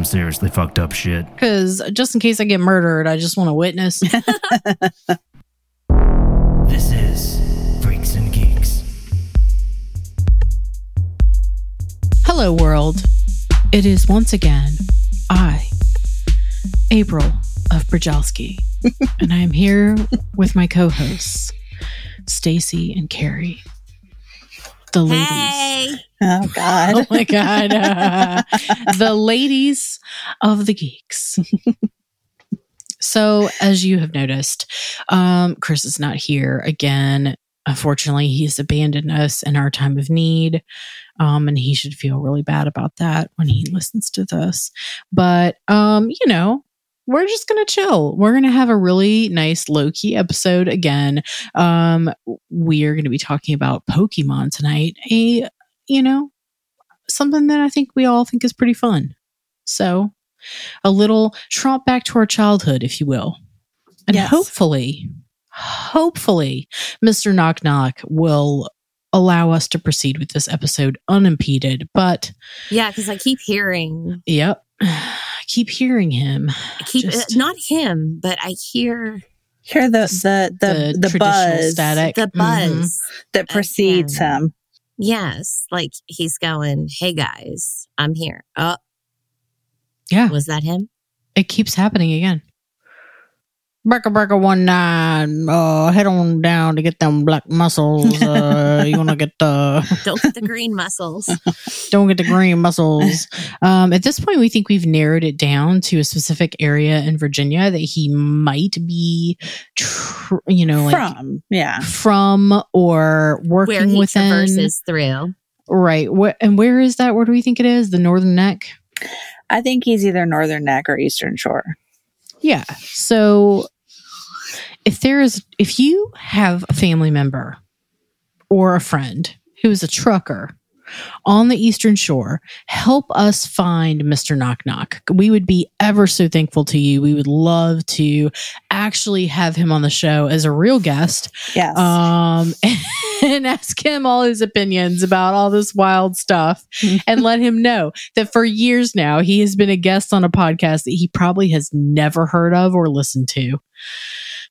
and some seriously fucked up shit. Because just in case I get murdered, I just want to witness. This is Freaks and Geeks. Hello, world. It is once again I, April of Brajowski, and I am here with my co-hosts, Stacy and Carrie, the ladies. Hey, Oh God. Oh my god, the ladies of the geeks. so, as you have noticed, um, Chris is not here again. Unfortunately, he's abandoned us in our time of need. Um, and he should feel really bad about that when he listens to this. But, um, you know, we're just going to chill. We're going to have a really nice low key episode again. Um, we are going to be talking about Pokemon tonight. A, you know, something that I think we all think is pretty fun. So, a little trot back to our childhood, if you will. And Yes. hopefully, hopefully, Mr. Knock Knock will allow us to proceed with this episode unimpeded. But, yeah, because I keep hearing, yep, keep hearing him. I keep Just- uh, not him, but I hear Hear the the the, the, traditional buzz static. the Mhm. buzz. that precedes Again. him. Yes, like he's going, "Hey guys, I'm here." Oh, Yeah, was that him? it keeps happening again. Breaker breaker one nine. Uh, head on down to get them black muscles. Uh, you wanna get the Don't get the green muscles. don't get the green muscles. Um, at this point, we think we've narrowed it down to a specific area in Virginia that he might be, tr- you know, like From yeah. from or Where working he within. traverses through. Right. What and where is that? Where do we think it is? The Northern Neck. I think he's either Northern Neck or Eastern Shore. Yeah. So if there is, if you have a family member or a friend who is a trucker on the Eastern Shore, help us find Mr. Knock Knock. We would be ever so thankful to you. We would love to actually have him on the show as a real guest Yes. um, and ask him all his opinions about all this wild stuff and let him know that for years now he has been a guest on a podcast that he probably has never heard of or listened to.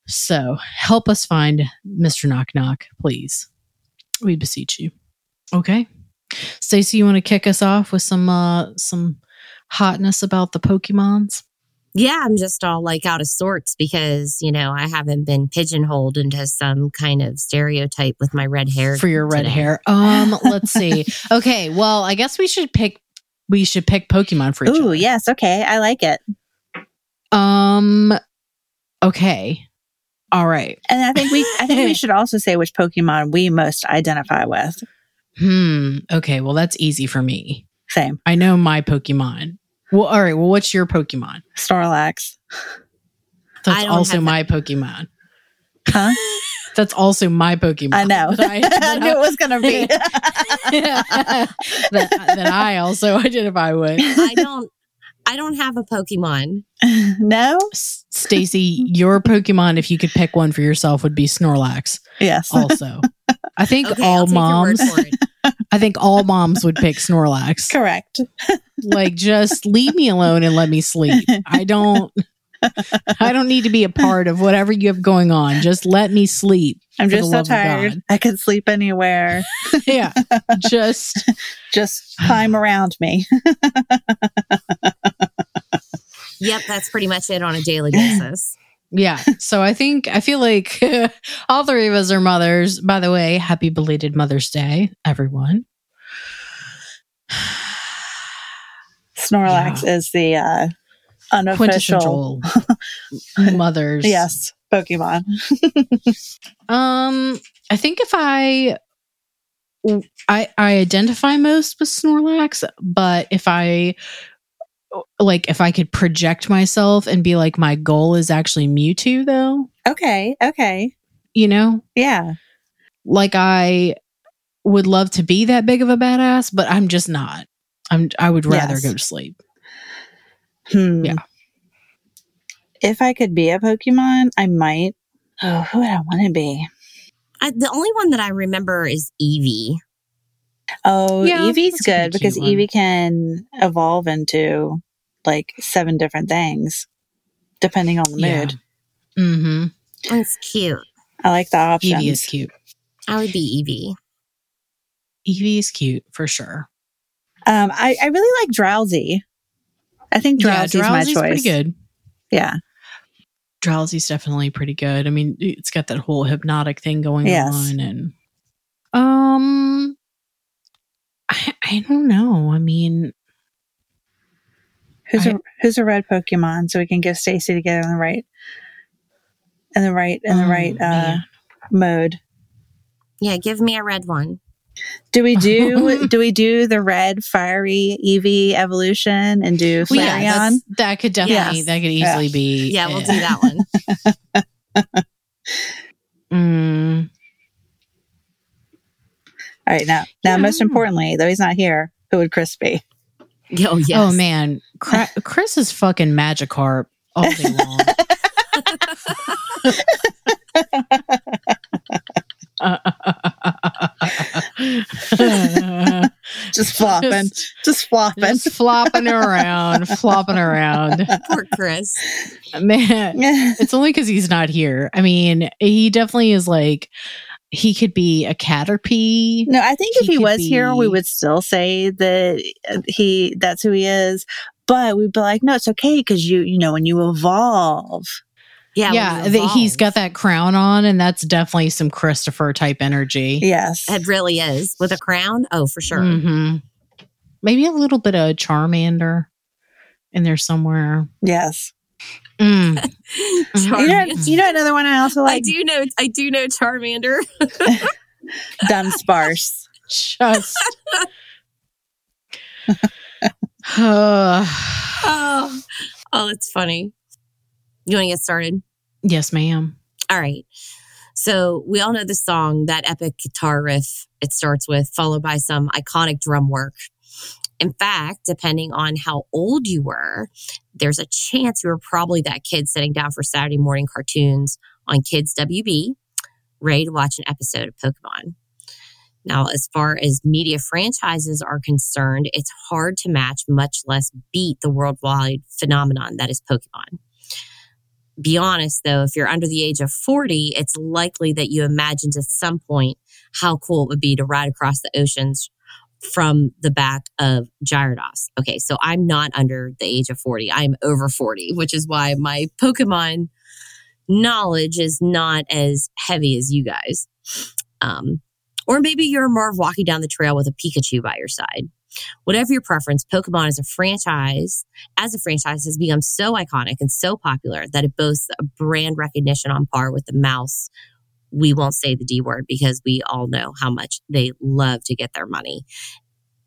So help us find Mr. Knock Knock, please. We beseech you. Okay. Stacey, you want to kick us off with some uh some hotness about the Pokemons? Yeah, I'm just all like out of sorts because you know I haven't been pigeonholed into some kind of stereotype with my red hair for your red today. hair. Um, let's see. Okay, well, I guess we should pick we should pick Pokemon for each Ooh, other. yes. Okay, I like it. Um okay. All right. And I think we I think we should also say which Pokemon we most identify with. Hmm. Okay, well that's easy for me. Same. I know my Pokemon. Well, all right. Well, what's your Pokemon? Snorlax. That's also have my Pokemon. Huh? That's also my Pokemon. I know. That I, I knew it was gonna be. that, that I also identify with. I don't. I don't have a Pokemon. no? S- Stacy, your Pokemon, if you could pick one for yourself, would be Snorlax. Yes. Also, I think Okay, all moms. your word for it. I think all moms would pick Snorlax. Correct. Like, just leave me alone and let me sleep. I don't. I don't need to be a part of whatever you have going on. Just let me sleep. I'm just so tired. I can sleep anywhere. Yeah, just Just climb around me. Yep, that's pretty much it on a daily basis. yeah. So I think I feel like all three of us are mothers. By the way, happy belated Mother's Day, everyone. Snorlax is the uh, unofficial. Mothers. Yes, Pokemon. Um, I think if I, I, I identify most with Snorlax, but if I, like, if I could project myself and be like, my goal is actually Mewtwo, though, Okay. Okay. you know, Yeah. like I would love to be that big of a badass, but I'm just not. I'm. I would rather Yes. go to sleep. Hmm. Yeah. If I could be a Pokemon, I might. Oh, who would I want to be? I, the only one that I remember is Eevee. Oh, Yeah, Eevee's that's a pretty good because cute one. Eevee can evolve into like seven different things depending on the Yeah. mood. Mm-hmm. It's cute. I like the options. Eevee is cute. I would be Eevee. Eevee is cute for sure. Um, I, I really like Drowzee. I think Drowzee's, yeah, Drowzee's my choice. pretty good. Yeah. Drowzee's definitely pretty good. I mean, it's got that whole hypnotic thing going Yes. on, and I I don't know. I mean, Who's I- a who's a red Pokemon so we can give Stacy to get in the right in the right in the oh, right uh man. mode. Yeah, give me a red one. Do we do do we do the red fiery Eevee evolution and do Well, yeah, Flareon? that could definitely Yes. that could easily be. Yeah, we'll do that one. Mm, All right, now now Yeah. most importantly, though he's not here, who would Chris be? Oh, yes. Oh man, Cra- Chris is fucking Magikarp all day long. Just flopping. Just- Just, flopping. Just flopping around, flopping around. Poor Chris. Man, it's only because he's not here. I mean, he definitely is like, he could be a Caterpie. No, I think if He he could was here, we would still say that uh, he that's who he is. But we'd be like, no, it's okay because you you know when you evolve. Yeah, yeah, that he's got that crown on, and that's definitely some Christopher type energy. Yes, It really is. With a crown? Oh, for sure. hmm Maybe a little bit of Charmander in there somewhere. yes. Mm. You know, you know another one I also like. I like do know I do know Charmander. Dunsparce. Just. Uh, oh, oh, it's funny. You want to get started? yes, ma'am. All right. So we all know the song, that epic guitar riff it starts with, followed by some iconic drum work. In fact, depending on how old you were, there's a chance you were probably that kid sitting down for Saturday morning cartoons on Kids WB, ready to watch an episode of Pokemon. Now, as far as media franchises are concerned, it's hard to match, much less beat the worldwide phenomenon that is Pokemon be honest though, if you're under the age of 40, it's likely that you imagined at some point how cool it would be to ride across the oceans from the back of Gyarados. Okay, so I'm not under the age of 40. I'm over 40, which is why my Pokemon knowledge is not as heavy as you guys. Um, or maybe you're more of walking down the trail with a Pikachu by your side. Whatever your preference, Pokemon is a franchise as a franchise has become so iconic and so popular that it boasts a brand recognition on par with the mouse. We won't say the D word because we all know how much they love to get their money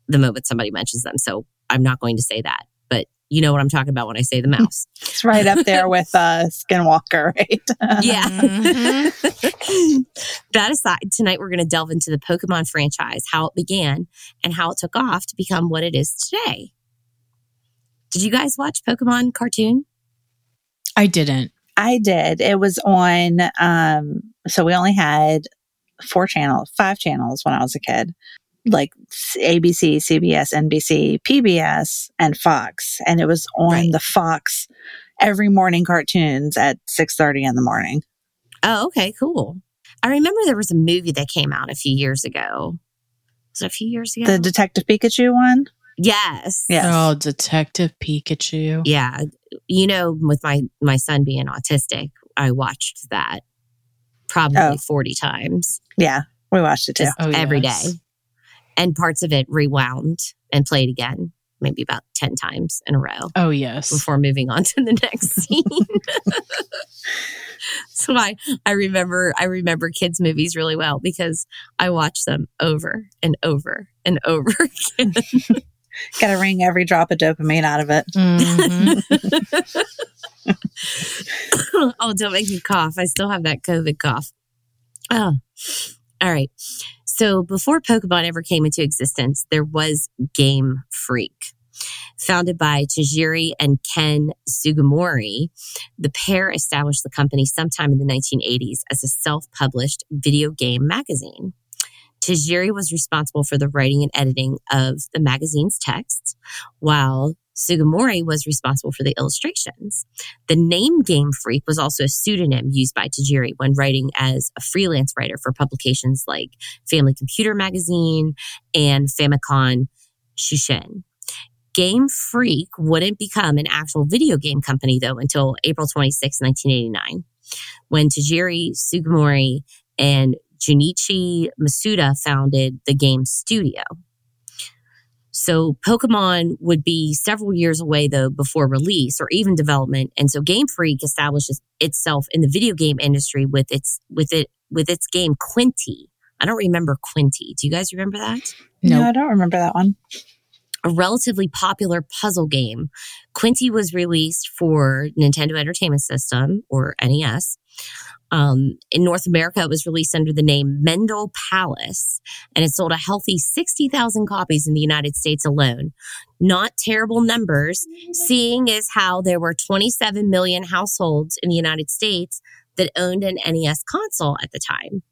the moment somebody mentions them. So I'm not going to say that, but you know what I'm talking about when I say the mouse. It's right up there with uh, Skinwalker, right? yeah. Mhm. that aside, tonight we're going to delve into the Pokemon franchise, how it began, and how it took off to become what it is today. Did you guys watch Pokemon cartoon? I didn't. I did. It was on. Um, so we only had four channels, five channels when I was a kid, like ABC, CBS, NBC, PBS, and Fox, and it was on Right. the Fox every morning cartoons at six thirty in the morning. Oh, okay, cool. I remember there was a movie that came out a few years ago. Was it a few years ago? The Detective Pikachu one. Yes. Yes. Oh, Detective Pikachu. Yeah. You know, with my my son being autistic, I watched that probably Oh. 40 times Yeah, we watched it too. just Oh, every day, yes. And parts of it rewound and played again, maybe about 10 times in a row. Oh, yes. before moving on to the next scene. so I I remember I remember kids movies really well because I watched them over and over and over again. Got to wring every drop of dopamine out of it. Mhm. oh, don't make me cough. I still have that COVID cough. Oh. All right. So before Pokemon ever came into existence, there was Game Freak. Founded by Tajiri and Ken Sugimori, the pair established the company sometime in the 1980s as a self published video game magazine. Tajiri was responsible for the writing and editing of the magazine's texts, while Sugimori was responsible for the illustrations. The name Game Freak was also a pseudonym used by Tajiri when writing as a freelance writer for publications like Family Computer Magazine and Famicom Tsushin. Game Freak wouldn't become an actual video game company though until April 26, 1989, when Tajiri Sugimori and Junichi Masuda founded the game studio. So Pokemon would be several years away though before release or even development. And so Game Freak establishes itself in the video game industry with its with it with its game Quinty. I don't remember Quinty. Do you guys remember that? No, No, I don't remember that one. a relatively popular puzzle game. Quinty was released for Nintendo Entertainment System or NES. Um, in North America, it was released under the name Mendel Palace, and it sold a healthy 60,000 copies in the United States alone. Not terrible numbers, seeing as how there were 27 million households in the United States that owned an NES console at the time.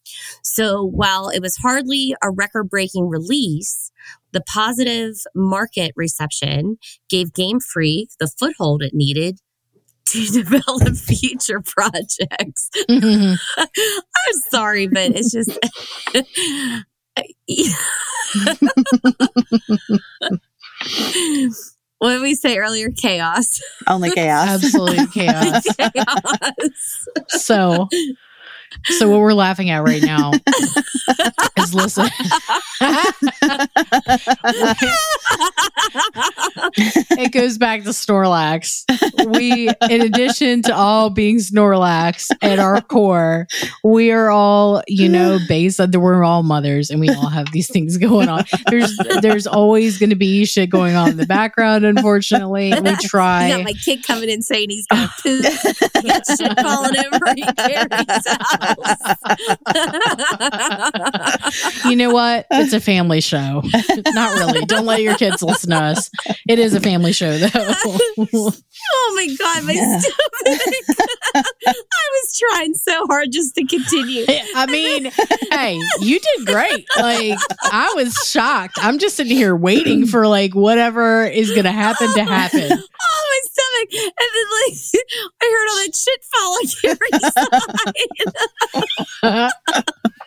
So while it was hardly a record breaking release, the positive market reception gave Game Freak the foothold it needed to develop future projects. Mm-hmm. I'm sorry, but it's just. what did we say earlier? Chaos. Only chaos. Absolutely chaos. Chaos. So, so what we're laughing at right now is listen. It goes back to Snorlax. We, in addition to all being Snorlax at our core, we are all, you know, based on we're all mothers and we all have these things going on. There's there's always going to be shit going on in the background. Unfortunately, we try. You got my kid coming in saying he's got poop. You got shit falling over house. You know what? It's a family show. Not really. Don't let your kids listen to us. It is a family show, though. oh my god, my Yeah. stomach! I was trying so hard just to continue. I mean, hey, you did great. Like, I was shocked. I'm just sitting here waiting for like whatever is going to happen to oh, happen. Oh my stomach! And then like I heard all that shit fall on side.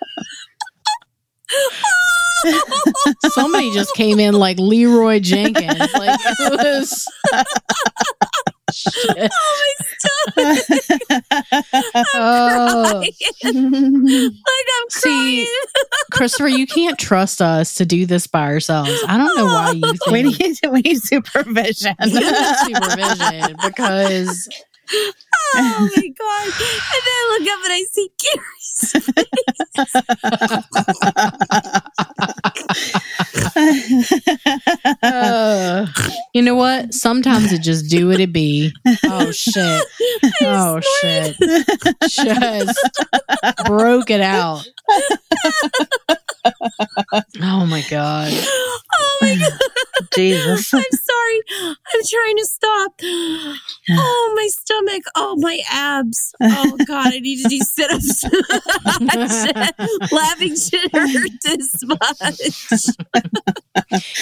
Somebody just came in like Leeroy Jenkins. Like, it was. Shit. Oh. oh. like I'm See, crying. Christopher, you can't trust us to do this by ourselves. I don't know why you oh. think we need we need supervision. you need supervision because Oh my god! And then I look up and I see Gary's uh, you know what? Sometimes it just do what it be. Oh shit. Oh shit. Just broke it out. Oh my god. Oh my god! Jesus. I'm sorry. I'm trying to stop. Oh my stomach. Oh my abs. Oh god! I need to do sit-ups. Laughing should hurt this much.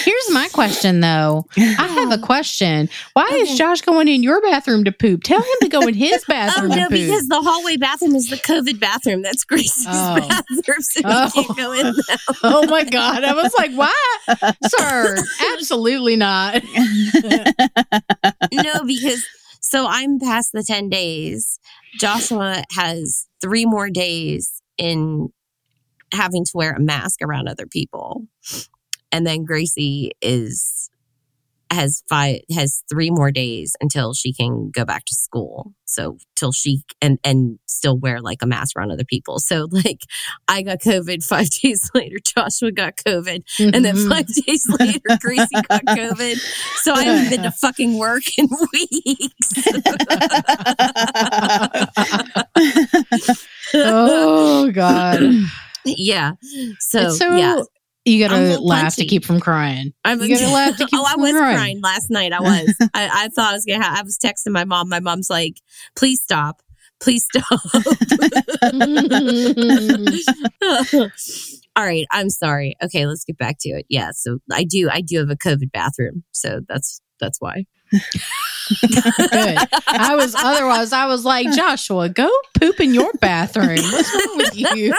Here's my question though. I have a question. Why is Josh going in your bathroom to poop? Tell him to go in his bathroom. Oh no, because the hallway bathroom is the COVID bathroom. That's Grace's Oh. bathroom, so Oh. you can't go in oh. there. oh my god. I was like, why? Sir, absolutely not. No, because so I'm past the 10 days. Joshua has three more days in having to wear a mask around other people. And then Gracie is has five has three more days until she can go back to school. So till she and and still wear like a mask around other people. So like I got COVID five days later, Joshua got COVID. And then Mhm. five days later, Gracie got COVID. So I haven't been to fucking work in weeks. oh god. yeah. So, so yeah. You gotta laugh to keep from crying. I'm You gotta laugh to oh, keep oh, I was crying. crying last night. I was. I, I thought I was gonna. Ha- I was texting my mom. My mom's like, "Please stop. Please stop. All right, I'm sorry. Okay, let's get back to it. Yeah, so I do I do have a COVID bathroom. So that's that's why. Good. I was otherwise I was like, Joshua, go poop in your bathroom. What's wrong with you?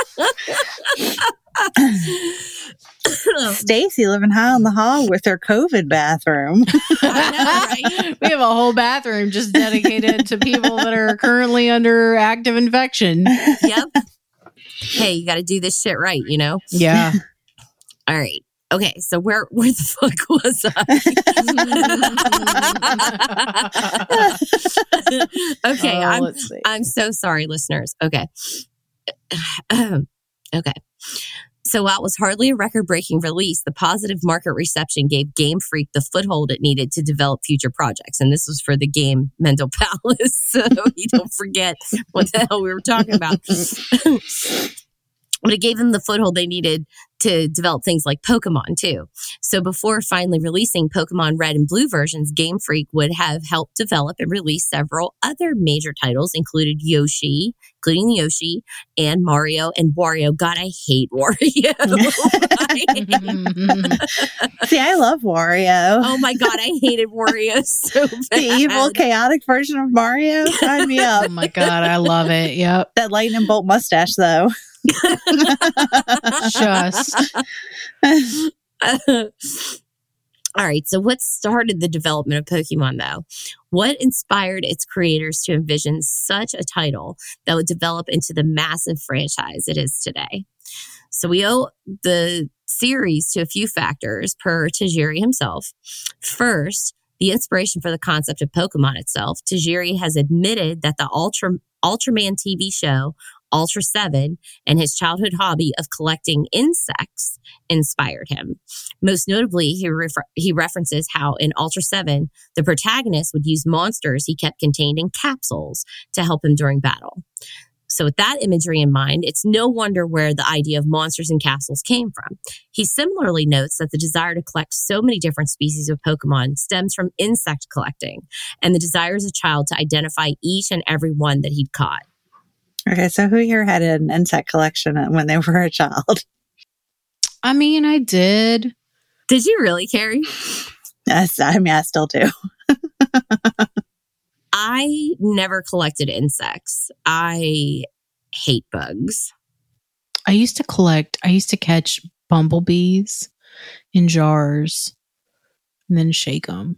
Stacy living high on the hog with her COVID bathroom. Know, right? We have a whole bathroom just dedicated to people that are currently under active infection. yep. Hey, you got to do this shit right, you know? Yeah. All right. Okay, so where where the fuck was I? okay, Oh, I'm. I'm so sorry, listeners. Okay. okay. So while it was hardly a record breaking release, the positive market reception gave Game Freak the foothold it needed to develop future projects. And this was for the game Mendel Palace. So you don't forget what the hell we were talking about. but it gave them the foothold they needed to develop things like Pokemon too. So before finally releasing Pokemon Red and Blue versions, Game Freak would have helped develop and release several other major titles, included Yoshi, including Yoshi and Mario and Wario. God, I hate Wario. See, I love Wario. oh my God, I hated Wario so bad. the evil, chaotic version of Mario. Sign me up. Oh my god, I love it. Yep. That lightning bolt mustache, though. Just All right. So, what started the development of Pokemon, though? What inspired its creators to envision such a title that would develop into the massive franchise it is today? So, we owe the series to a few factors, per Tajiri himself. First, the inspiration for the concept of Pokemon itself. Tajiri has admitted that the Ultra Ultraman TV show Ultra 7 and his childhood hobby of collecting insects inspired him. Most notably, he, refer- he references how in Ultra 7, the protagonist would use monsters he kept contained in capsules to help him during battle. So, with that imagery in mind, it's no wonder where the idea of monsters and capsules came from. He similarly notes that the desire to collect so many different species of Pokemon stems from insect collecting and the desire as a child to identify each and every one that he'd caught. Okay, so who here had an insect collection when they were a child? I mean, I did. Did you really, Carrie? Yes, I mean, I still do. I never collected insects. I hate bugs. I used to collect, I used to catch bumblebees in jars and then shake them.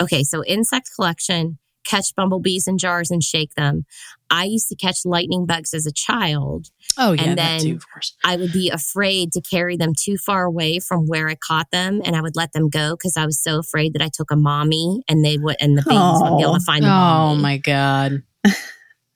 Okay, so insect collection, catch bumblebees in jars and shake them. I used to catch lightning bugs as a child. Oh, yeah, And that then- too, of course. I would be afraid to carry them too far away from where I caught them, and I would let them go because I was so afraid that I took a mommy and they would and the babies wouldn't be able to find them. Oh, mommy. my God.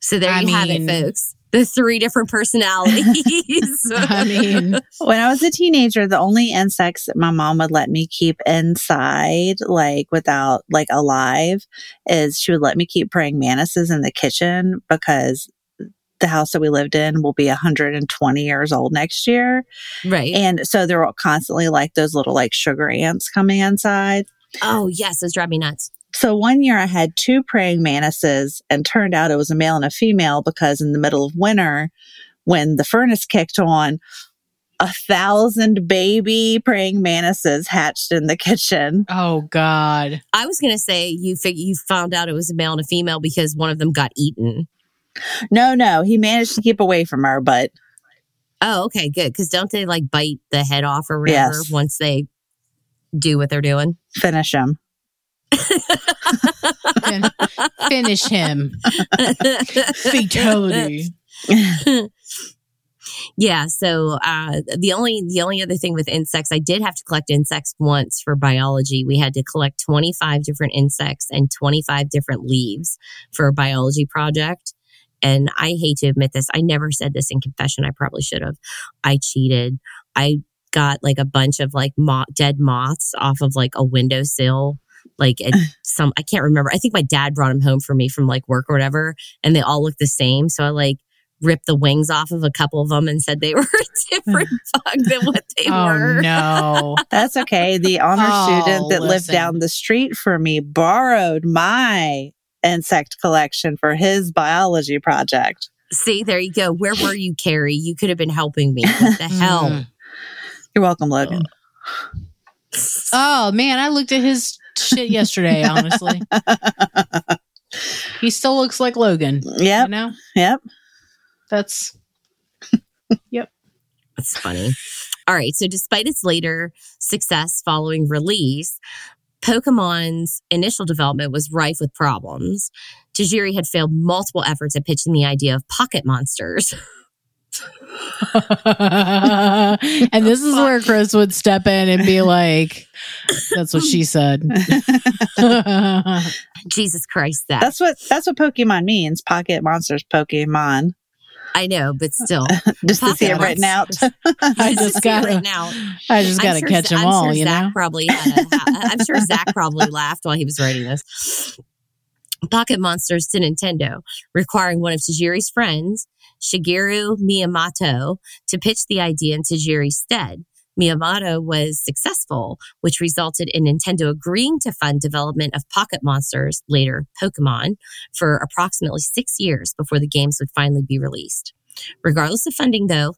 So there I you have it, folks. The three different personalities. I mean, When I was a teenager, the only insects that my mom would let me keep inside, like without, like alive, is she would let me keep praying mantises in the kitchen because the house that we lived in will be 120 years old next year. right. And so there were constantly like those little like sugar ants coming inside. oh yes, those drive me nuts. So one year I had two praying mantises and turned out it was a male and a female because in the middle of winter, when the furnace kicked on, a thousand baby praying mantises hatched in the kitchen. oh, God. I was gonna say you fig- you found out it was a male and a female because one of them got eaten. No, no, he managed to keep away from her, but Oh, okay, good. Because don't they like bite the head off or whatever Yes. once they do what they're doing? finish him. Fin- finish him. Fatality. yeah. So uh, the only the only other thing with insects, I did have to collect insects once for biology. We had to collect twenty five different insects and twenty five different leaves for a biology project. And I hate to admit this, I never said this in confession. I probably should have. I cheated. I got like a bunch of like dead moths off of like a windowsill. Like at some, I can't remember. I think my dad brought them home for me from like work or whatever, and they all look the same. So I like ripped the wings off of a couple of them and said they were a different bug than what they Oh, were. no. That's okay. The honor Oh, lived listen. down the street from me borrowed my insect collection for his biology project. See, there you go. Where were you, Carrie? You could have been helping me. What the hell? Mm. You're welcome, Logan. Oh man, I looked at his shit yesterday. Honestly, he still looks like Logan. You Yep. know, Yep. that's Yep. That's funny. All right. So, despite its later success following release, Pokemon's initial development was rife with problems. Tajiri had failed multiple efforts at pitching the idea of pocket monsters. and this is where Chris would step in and be like, "That's what she said." Jesus Christ, that That's what that's what Pokemon means. Pocket monsters Pokemon. I know, but still, Just to see it written out. I Just just got right to now. I just got to sure- catch them I'm all. sure you Zach know. probably had a, I'm sure Zach probably laughed while he was writing this. Pocket Monsters to Nintendo, requiring one of Tajiri's friends, Shigeru Miyamoto, to pitch the idea in Tajiri's stead. Miyamoto was successful, which resulted in Nintendo agreeing to fund development of Pocket Monsters, later Pokemon, for approximately six years before the games would finally be released. Regardless of funding, though,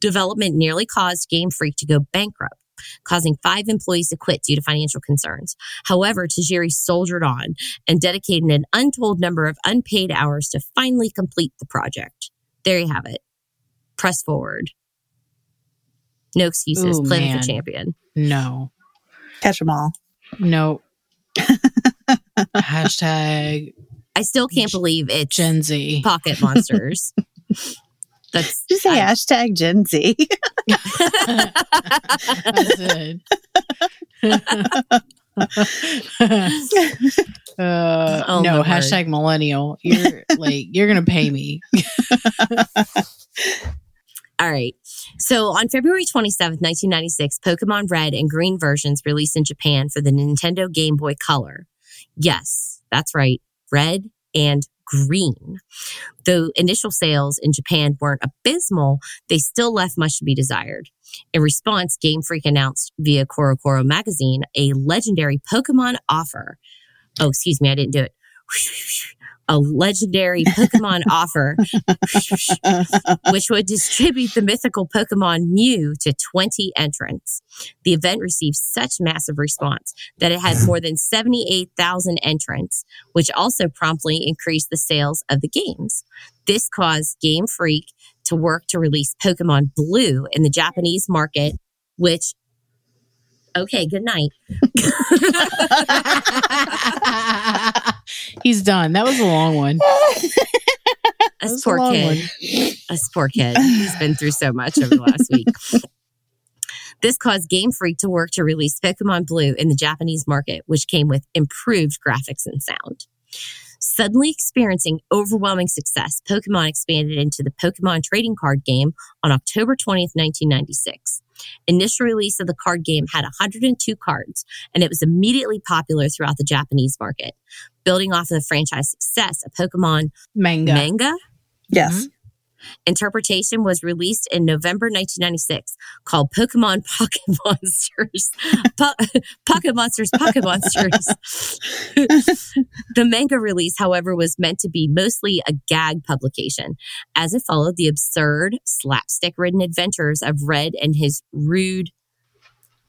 development nearly caused Game Freak to go bankrupt, causing five employees to quit due to financial concerns. However, Tajiri soldiered on and dedicated an untold number of unpaid hours to finally complete the project. There you have it. Press forward. No excuses. Ooh, Play like man. a champion. No, Catch them all. no. Hashtag I still can't believe it's Gen Z. pocket monsters. That's Just say I- hashtag Gen Z. That's it. uh, Oh, my no, word. hashtag millennial. You're like, you're going to pay me. All right. So on February 27th, 1996, Pokemon Red and Green versions released in Japan for the Nintendo Game Boy Color. Yes, that's right. Red and green. Though initial sales in Japan weren't abysmal, they still left much to be desired. In response, Game Freak announced via CoroCoro magazine a legendary Pokemon offer. Oh, excuse me, I didn't do it. A legendary Pokemon offer which would distribute the mythical Pokemon Mew to 20 entrants. The event received such massive response that it had more than 78,000 entrants, which also promptly increased the sales of the games. This caused Game Freak to work to release Pokemon Blue in the Japanese market, which Okay, good night. He's done. That was a long one. That a poor long kid. one. This poor kid. He's been through so much over the last week. This caused Game Freak to work to release Pokemon Blue in the Japanese market, which came with improved graphics and sound. Suddenly experiencing overwhelming success, Pokemon expanded into the Pokemon trading card game on October 20th, 1996. Initial release of the card game had 102 cards, and it was immediately popular throughout the Japanese market. Building off of the franchise success, a Pokemon Manga. manga yes. Mm-hmm. Interpretation was released in November 1996 called Pokemon Pocket Monsters. Po- Pocket Monsters, Pocket Monsters. the manga release, however, was meant to be mostly a gag publication as it followed the absurd, slapstick ridden adventures of Red and his rude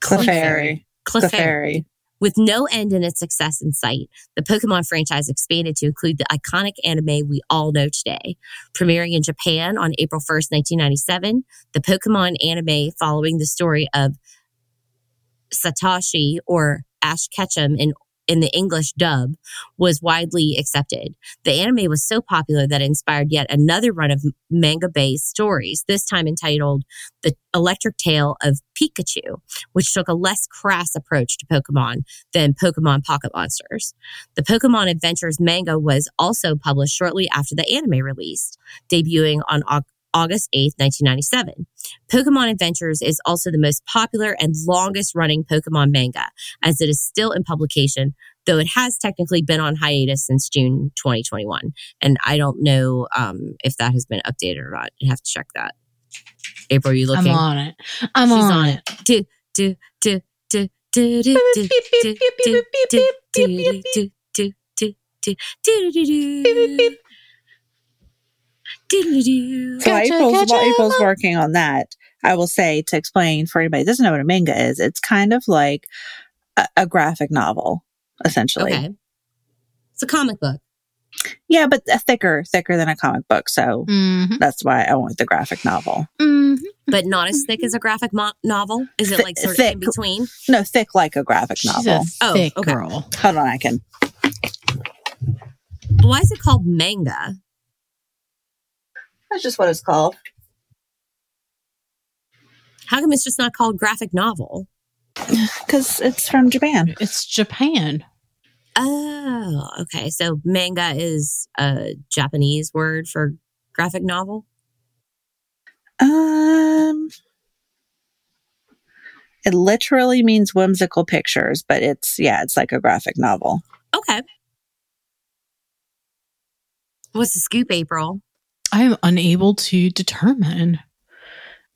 Clefairy. Clefairy. Clefairy. With no end in its success in sight, the Pokemon franchise expanded to include the iconic anime we all know today. Premiering in Japan on April 1st, 1997, the Pokemon anime following the story of Satoshi or Ash Ketchum in in the English dub was widely accepted. The anime was so popular that it inspired yet another run of manga based stories, this time entitled The Electric Tale of Pikachu, which took a less crass approach to Pokemon than Pokemon Pocket Monsters. The Pokemon Adventures manga was also published shortly after the anime released, debuting on August 8th, 1997. Pokemon Adventures is also the most popular and longest running Pokemon manga, as it is still in publication, though it has technically been on hiatus since June 2021. And I don't know um, if that has been updated or not. You have to check that. April, are you looking? I'm on it. I'm She's on, on it. do do do do do do do do do do do do do do do do do do. So while Gotcha, April's, gotcha. while April's working on that, I will say to explain for anybody who doesn't know what a manga is, it's kind of like a, a graphic novel, essentially. Okay. It's a comic book. Yeah, but a thicker, thicker than a comic book. So Mm-hmm. that's why I went with the graphic novel. Mm-hmm. but not as thick as a graphic mo- novel? Is it Thi- like sort of thick. in between? No, thick like a graphic She's novel. a Oh, thick okay. girl. Hold on, I can. Why is it called manga? That's just what it's called. How come it's just not called graphic novel? Because it's from Japan. It's Japan. Oh, okay. So manga is a Japanese word for graphic novel. Um, it literally means whimsical pictures, but it's yeah, it's like a graphic novel. Okay. What's the scoop, April? I am unable to determine.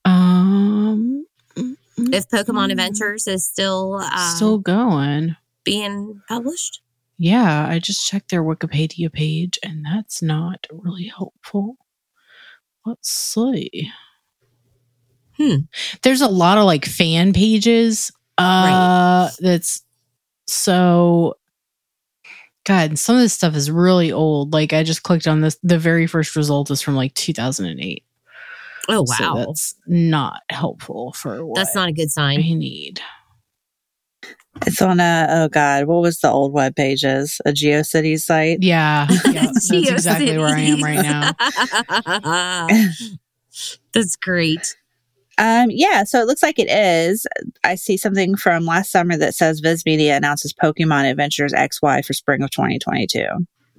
Um, If Pokemon Adventures is still uh, still going. being published? Yeah, I just checked their Wikipedia page, and that's not really helpful. Let's see. Hmm. There's a lot of like fan pages. Uh, that's so. God, some of this stuff is really old. Like I just clicked on this. The very first result is from like 2008. Oh So wow, that's not helpful for what that's not a good sign. I need. It's on a oh god, what was the old web pages? A GeoCities site. Yeah, yeah that's exactly where I am right now. now. that's great. Um, yeah, so it looks like it is. I see something from last summer that says Viz Media announces Pokemon Adventures XY for spring of 2022.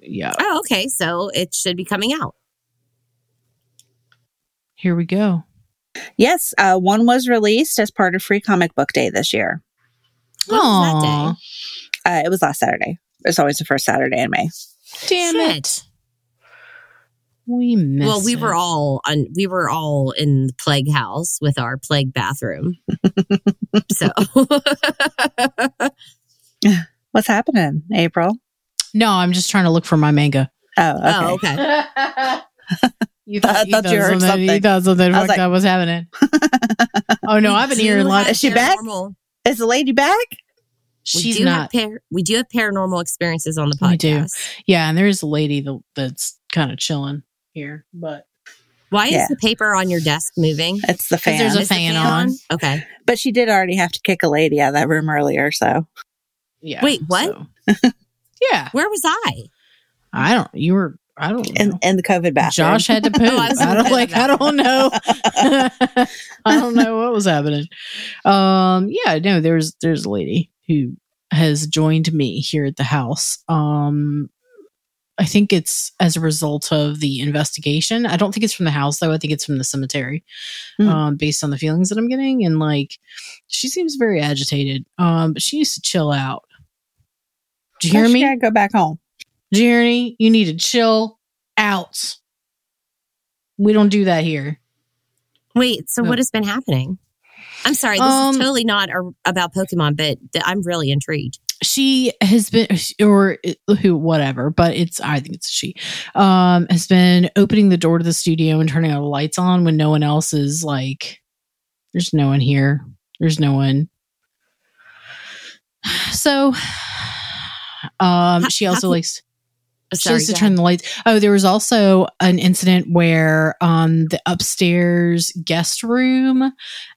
Yeah, Oh, okay. So it should be coming out. here we go. Yes, uh, one was released as part of Free Comic Book Day this year. What was that Uh, it was last Saturday. It's always the first Saturday in May. Damn it. Shit. We missed Well, we it. were all on. We were all in the plague house with our plague bathroom. so What's happening, April? No, I'm just trying to look for my manga. Oh, okay. oh, okay. you I thought you heard something, You thought something I was like- up was happening. Oh no, I've been We hearing do lots. Is she back? Is the lady back? We She's do not. Have par- we do have paranormal experiences on the podcast. We do. Yeah, and there's a lady that, that's kind of chilling here, but Why is the paper on your desk moving? It's the fan. there's a Is the fan on. Okay. but she did already have to kick a lady out of that room earlier. So yeah. Wait, what? so- yeah, Where was I? I don't. You were. I don't know. in, in the COVID bathroom. Josh had to poop. Oh, I I don't like. I don't know. I don't know what was happening. Um. Yeah. No. There's there's a lady who has joined me here at the house. Um. I think it's as a result of the investigation. I don't think it's from the house though. I think it's from the cemetery. Hmm. Um, based on the feelings that I'm getting, and like, she seems very agitated. Um, but she needs to chill out. Do you hear me? you gotta go back home. Journey, you need to chill out. We don't do that here. Wait. So No. what has been happening? I'm sorry. This Um, is totally not a, about Pokemon, but th- I'm really intrigued. She has been, or who, whatever, but it's, I think it's she, um, has been opening the door to the studio and turning all the lights on when no one else is like, there's no one here. There's no one. So, um, How- she how also can- likes, Oh, she has to turn the lights. Oh, there was also an incident where um the upstairs guest room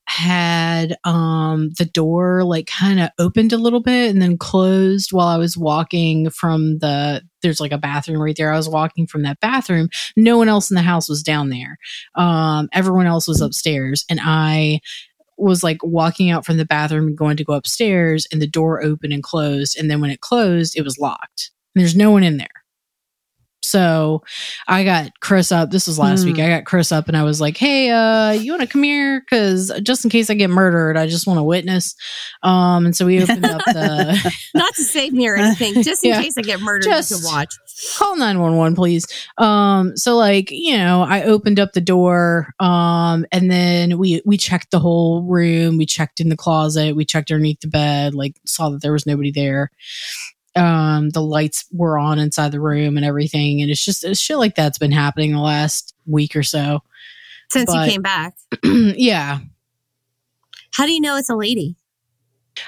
had um the door like kind of opened a little bit and then closed while I was walking from the there's like a bathroom right there. I was walking from that bathroom. No one else in the house was down there. Um everyone else was upstairs and I was like walking out from the bathroom going to go upstairs and the door opened and closed and then when it closed it was locked. And there's no one in there. So I got Chris up. This was last Hmm. week. I got Chris up and I was like, Hey, uh, you want to come here? Cause just in case I get murdered, I just want to witness. Um, and so we opened up the Not to save me or anything, just in Yeah. case I get murdered, Just- you can watch. call 911 please um so like you know i opened up the door um and then we we checked the whole room we checked in the closet we checked underneath the bed like saw that there was nobody there Um, the lights were on inside the room and everything, and it's just it's shit like that's been happening the last week or so. Since But- you came back. yeah, How do you know it's a lady?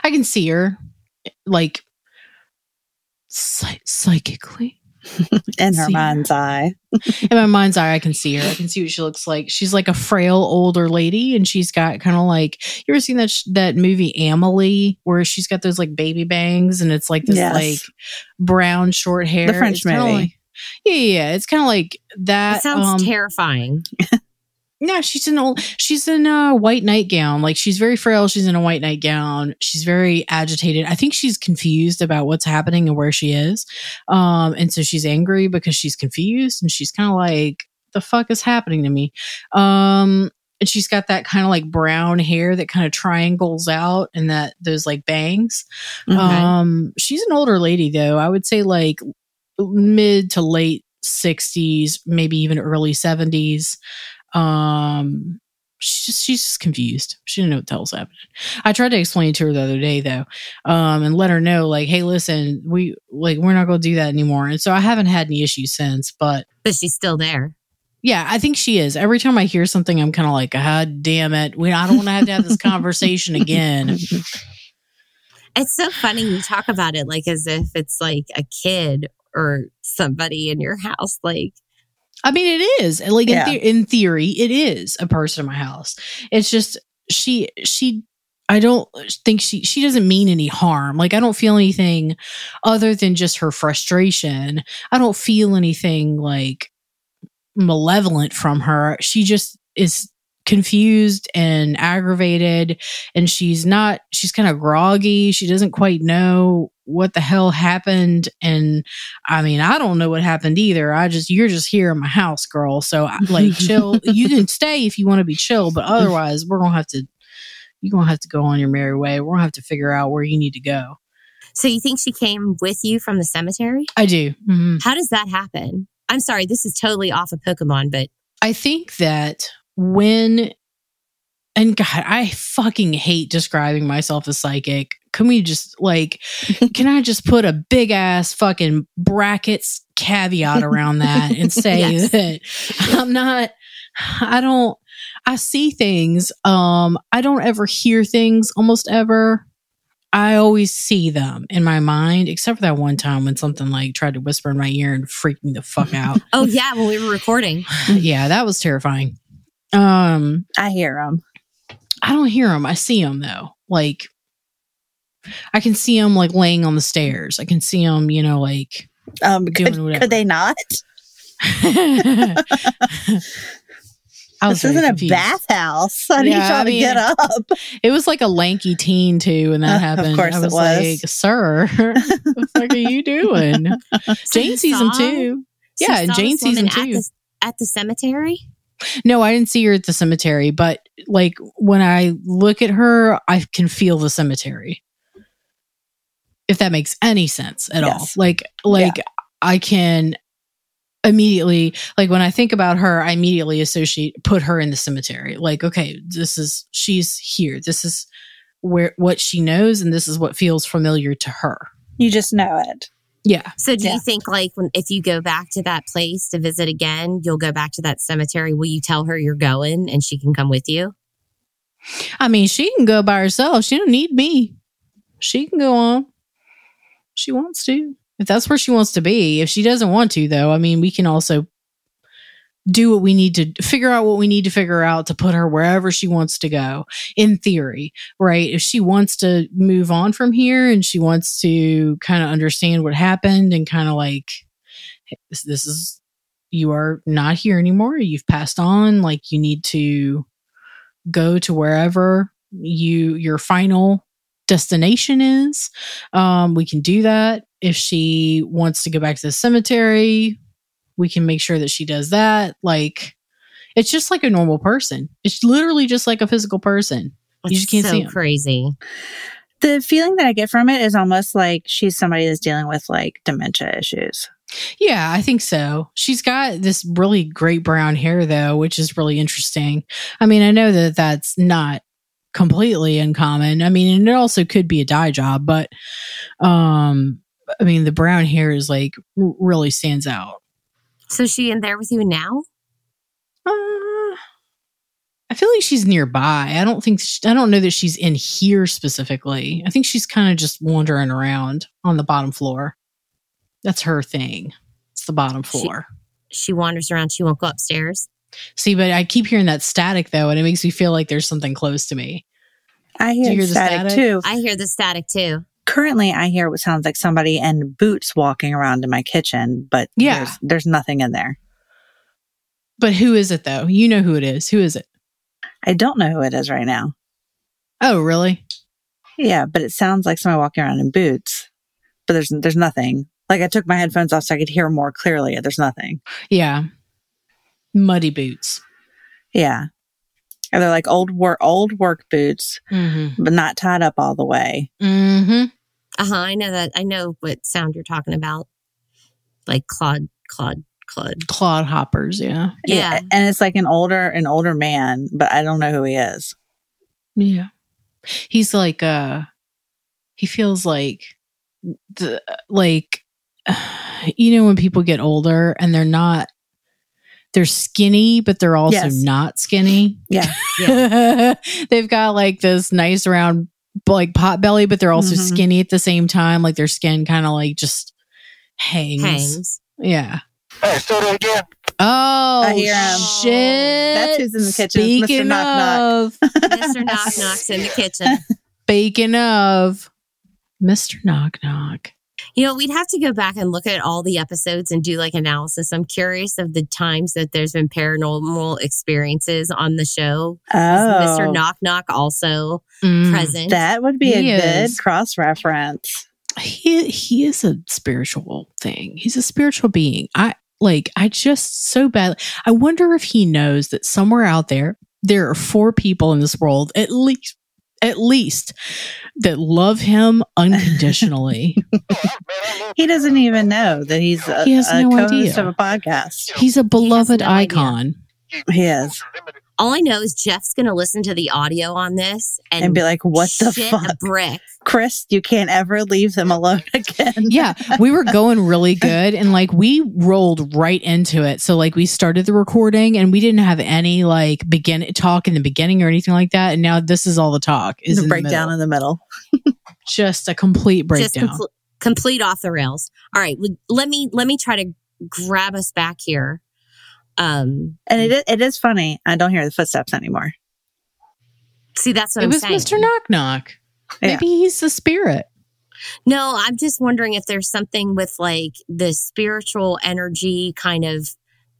I can see her, like psy- psychically. In her See. mind's eye. in my mind's eye, I can see her. I can see what she looks like. She's like a frail older lady, and she's got kind of like you ever seen that sh- that movie Amelie, where she's got those like baby bangs, and it's like this Yes. like brown short hair. The French It's movie. like- yeah, yeah, yeah. It's kind of like that. That sounds um, terrifying. no, she's in old. She's in a white nightgown. Like she's very frail. She's in a white nightgown. She's very agitated. I think she's confused about what's happening and where she is. Um, and so she's angry because she's confused, and she's kind of like, "The fuck is happening to me?" Um, and she's got that kind of like brown hair that kind of triangles out, and that those like bangs. Um, she's an older lady though. I would say like mid to late 60s, maybe even early 70s. Um she's just she's just confused. She didn't know what the hell's happening. I tried to explain it to her the other day though, um, and let her know, like, hey, listen, we like we're not gonna do that anymore. And so I haven't had any issues since, but But she's still there. yeah, I think she is. Every time I hear something, I'm kind of like, God damn it. We, I don't want to have to have this conversation again. It's so funny you talk about it like as if it's like a kid or somebody in your house. Like, I mean, it is like Yeah. in, the- in theory, it is a person in my house. It's just she she. I don't think she she doesn't mean any harm. Like I don't feel anything other than just her frustration. I don't feel anything like malevolent from her. She just is confused and aggravated and she's not she's kind of groggy. She doesn't quite know what the hell happened and I mean, I don't know what happened either. I just you're just here in my house, girl. So I- like chill. You can stay if you want to be chill, but otherwise we're going to have to you're going to have to go on your merry way. We're going to have to figure out where you need to go. so you think she came with you from the cemetery? I do. Mhm. How does that happen? I'm sorry, this is totally off of Pokemon, but I think that when, and God, I fucking hate describing myself as psychic. Can we just like, can I just put a big ass fucking brackets caveat around that and say Yes. that I'm not, I don't, I see things. Um, I don't ever hear things almost ever. I always see them in my mind, except for that one time when something like tried to whisper in my ear and freaked me the fuck out. oh yeah, when we were recording. yeah, that was terrifying. Um, I hear them. I don't hear them. I see them though. Like, I can see them like laying on the stairs. I can see them, you know, like. Um, Doing could, whatever. could they not? I was This isn't confused. a bathhouse. I need Yeah, y'all I to get up. It was like a lanky teen too, when that Uh, of happened. course I it was, was. like, "Sir, what the fuck are you doing?" So Jane sees them too. so Yeah, and Jane sees them at too. the, at the cemetery. No, I didn't see her at the cemetery, but like when I look at her, I can feel the cemetery. If that makes any sense at all. Yes. Like like I can immediately like when I think about her, I immediately associate put her in the cemetery. Like, okay, this is she's here. This is where what she knows and this is what feels familiar to her. You just know it. Yeah. So do Yeah. you think like when if you go back to that place to visit again, you'll go back to that cemetery? Will you tell her you're going and she can come with you? I mean, she can go by herself. She don't need me. She can go on. She wants to. If that's where she wants to be. If she doesn't want to, though, I mean, we can also do what we need to figure out what we need to figure out to put her wherever she wants to go in theory right? If she wants to move on from here and she wants to kind of understand what happened and kind of like this, this is you are not here anymore. You've passed on. Like you need to go to wherever you your final destination is. Um we can do that. If she wants to go back to the cemetery we can make sure that she does that like it's just like a normal person it's literally just like a physical person You just can't so see 'em. crazy. The feeling that I get from it is almost like she's somebody that's dealing with like dementia issues. Yeah, I think so. She's got this really great brown hair, though, which is really interesting. I mean, I know that that's not completely uncommon. I mean, and it also could be a dye job, but um, I mean, the brown hair is like really stands out. So is she in there with you now? Uh, I feel like she's nearby. I don't think sh I don't know that she's in here specifically. I think she's kind of just wandering around on the bottom floor. That's her thing. It's the bottom floor. She wanders around. She won't go upstairs. See, but I keep hearing that static though, and it makes me feel like there's something close to me. I you hear, hear the static, static? too. I hear the static too. Currently, I hear what sounds like somebody in boots walking around in my kitchen, but Yeah. there's, there's nothing in there. But who is it though? You know who it is. Who is it? I don't know who it is right now. Oh, really? Yeah, but it sounds like somebody walking around in boots, but there's there's nothing. Like I took my headphones off so I could hear more clearly. There's nothing. Yeah. Muddy boots. Yeah, or they're like old work old work boots, Mm-hmm. but not tied up all the way. Mm-hmm. Uh huh. I know that. I know what sound you're talking about. Like Claude, Claude, Claude. Claude hoppers. Yeah. Yeah. and it's like an older an older man, but I don't know who he is. Yeah. He's like uh he feels like the like you know when people get older and they're not they're skinny but they're also Yes. not skinny. Yeah, They've got like this nice round like pot belly but they're also Mhm. skinny at the same time like their skin kind of like just hangs. Hangs. Yeah. Hey, start it again. Oh I hear him. shit. That's who's in the kitchen. It's Mr. Speaking Knock Knock. Mr. Knock Knock's in the kitchen. Speaking of Mr. Knock Knock. You know, we'd have to go back and look at all the episodes and do like analysis. I'm curious of the times that there's been paranormal experiences on the show. Oh, Is Mr. Knock Knock also Mm. present? that would be He a good cross reference. He he is a spiritual thing. He's a spiritual being. I like I just so bad. I wonder if he knows that somewhere out there there are four people in this world at least at least that love him unconditionally. He doesn't even know that he's a, He has a no co-host idea. of a podcast. He's a beloved no idea. icon. He is. All I know is Jeff's going to listen to the audio on this and, And be like, what the shit fuck? a brick. Chris, you can't ever leave them alone again. yeah, we were going really good and like we rolled right into it. So like we started the recording and we didn't have any like begin talk in the beginning or anything like that. And now this is all the talk is the in breakdown the in the middle. middle. just a complete Just breakdown. compl- complete off the rails. All right, let me let me try to grab us back here. Um, And it, it is funny. I don't hear the footsteps anymore. see, that's what it I'm was saying. Mr. Knock Knock. Yeah. Maybe he's the spirit. No, I'm just wondering if there's something with like the spiritual energy kind of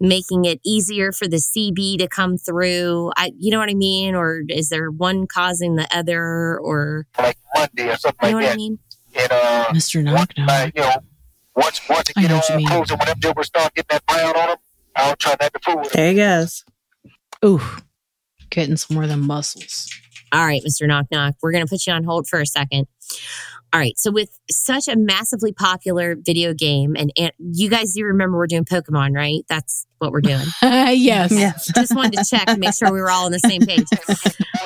making it easier for the CB to come through. I, you know what I mean? Or is there one causing the other? Or like Monday or something you know like what I mean? And uh, Mr. Knock Knock. like, you know, once once it get know on what close and when them jobbers start getting that brown on them, I'll try not to fool with them. There he goes. Ooh, getting some more of them muscles. All right, Mr. Knock Knock, we're going to put you on hold for a second. All right, so with such a massively popular video game, and, and you guys do remember we're doing Pokemon, right? That's what we're doing. yes. Yes. Just wanted to check and make sure we were all on the same page.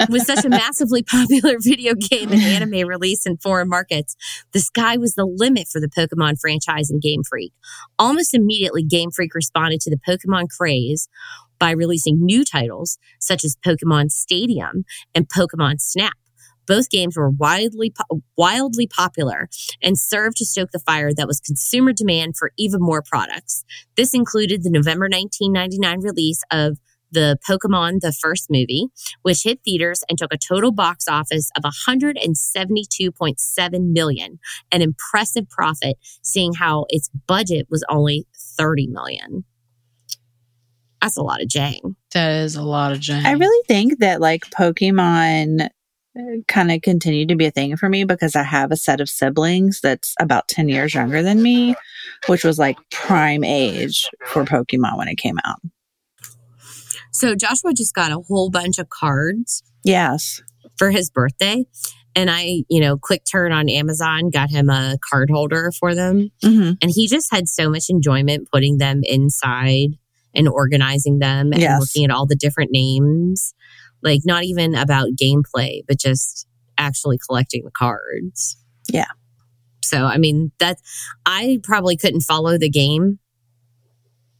With such a massively popular video game and anime release in foreign markets, the sky was the limit for the Pokemon franchise and Game Freak. Almost immediately, Game Freak responded to the Pokemon craze by releasing new titles such as Pokemon Stadium and Pokemon Snap. Both games were widely po- wildly popular and served to stoke the fire that was consumer demand for even more products. This included the November 1999 release of the Pokemon the first movie, which hit theaters and took a total box office of 172.7 million, an impressive profit seeing how its budget was only 30 million. That's a lot of jang. That is a lot of jam. I really think that like Pokemon kind of continued to be a thing for me because I have a set of siblings that's about 10 years younger than me, which was like prime age for Pokemon when it came out. So Joshua just got a whole bunch of cards Yes. for his birthday. And I, you know, quick turn on Amazon, got him a card holder for them. hmm And he just had so much enjoyment putting them inside and organizing them and Yes. looking at all the different names. Like, not even about gameplay, but just actually collecting the cards. Yeah. So, I mean, that I probably couldn't follow the game.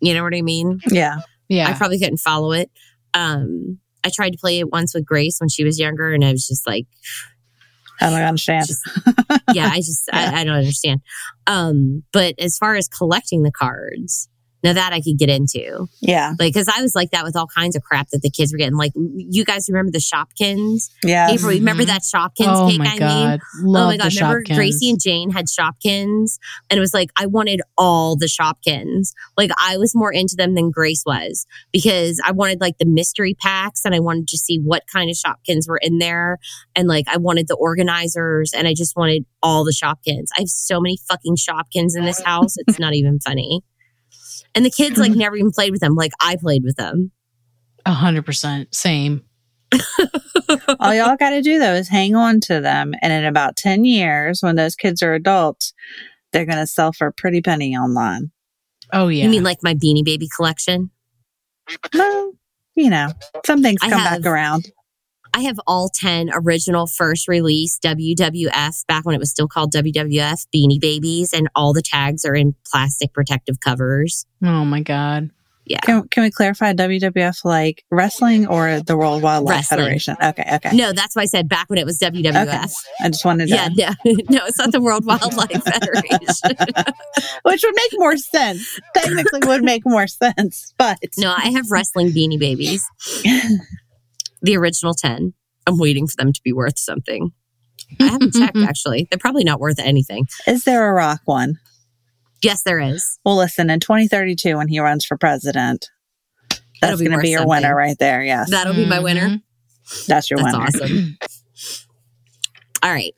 You know what I mean? Yeah. Yeah. I probably couldn't follow it. Um, I tried to play it once with Grace when she was younger, and I was just like, I don't understand. just, yeah, I just, I, I don't understand. Um, but as far as collecting the cards, now that I could get into, yeah. like, because I was like that with all kinds of crap that the kids were getting. Like, you guys remember the Shopkins? Yeah. April, remember Mhm. that Shopkins oh cake my I made? god. Oh my god! the Remember Shopkins. Gracie and Jane had Shopkins, and it was like I wanted all the Shopkins. Like I was more into them than Grace was because I wanted like the mystery packs, and I wanted to see what kind of Shopkins were in there, and like I wanted the organizers, and I just wanted all the Shopkins. I have so many fucking Shopkins in this house; it's not even funny. And the kids like mm-hmm. never even played with them. Like I played with them. A hundred percent. Same. All y'all got to do though is hang on to them. And in about 10 years, when those kids are adults, they're going to sell for a pretty penny online. Oh yeah. You mean like my Beanie Baby collection? Well, you know, some things come have- back around. I have all 10 original first release WWF, back when it was still called WWF Beanie Babies, and all the tags are in plastic protective covers. oh my god. Yeah. Can, can we clarify WWF like wrestling or the World Wildlife Wrestling. Federation? Okay. Okay. No, that's why I said back when it was WWF. Okay. I just wanted to, Yeah, no, no, it's not the World Wildlife Federation. which would make more sense. Technically would make more sense, but no, I have wrestling Beanie Babies, the original 10. I'm waiting for them to be worth something. I haven't checked actually. They're probably not worth anything. is there a rock one? Yes, there is. Well, listen, in 2032, when he runs for president, That'll that's be going to worth be your something. winner right there. Yes. That'll be my winner. Mhm. that's your winner. That's winner. awesome. All right.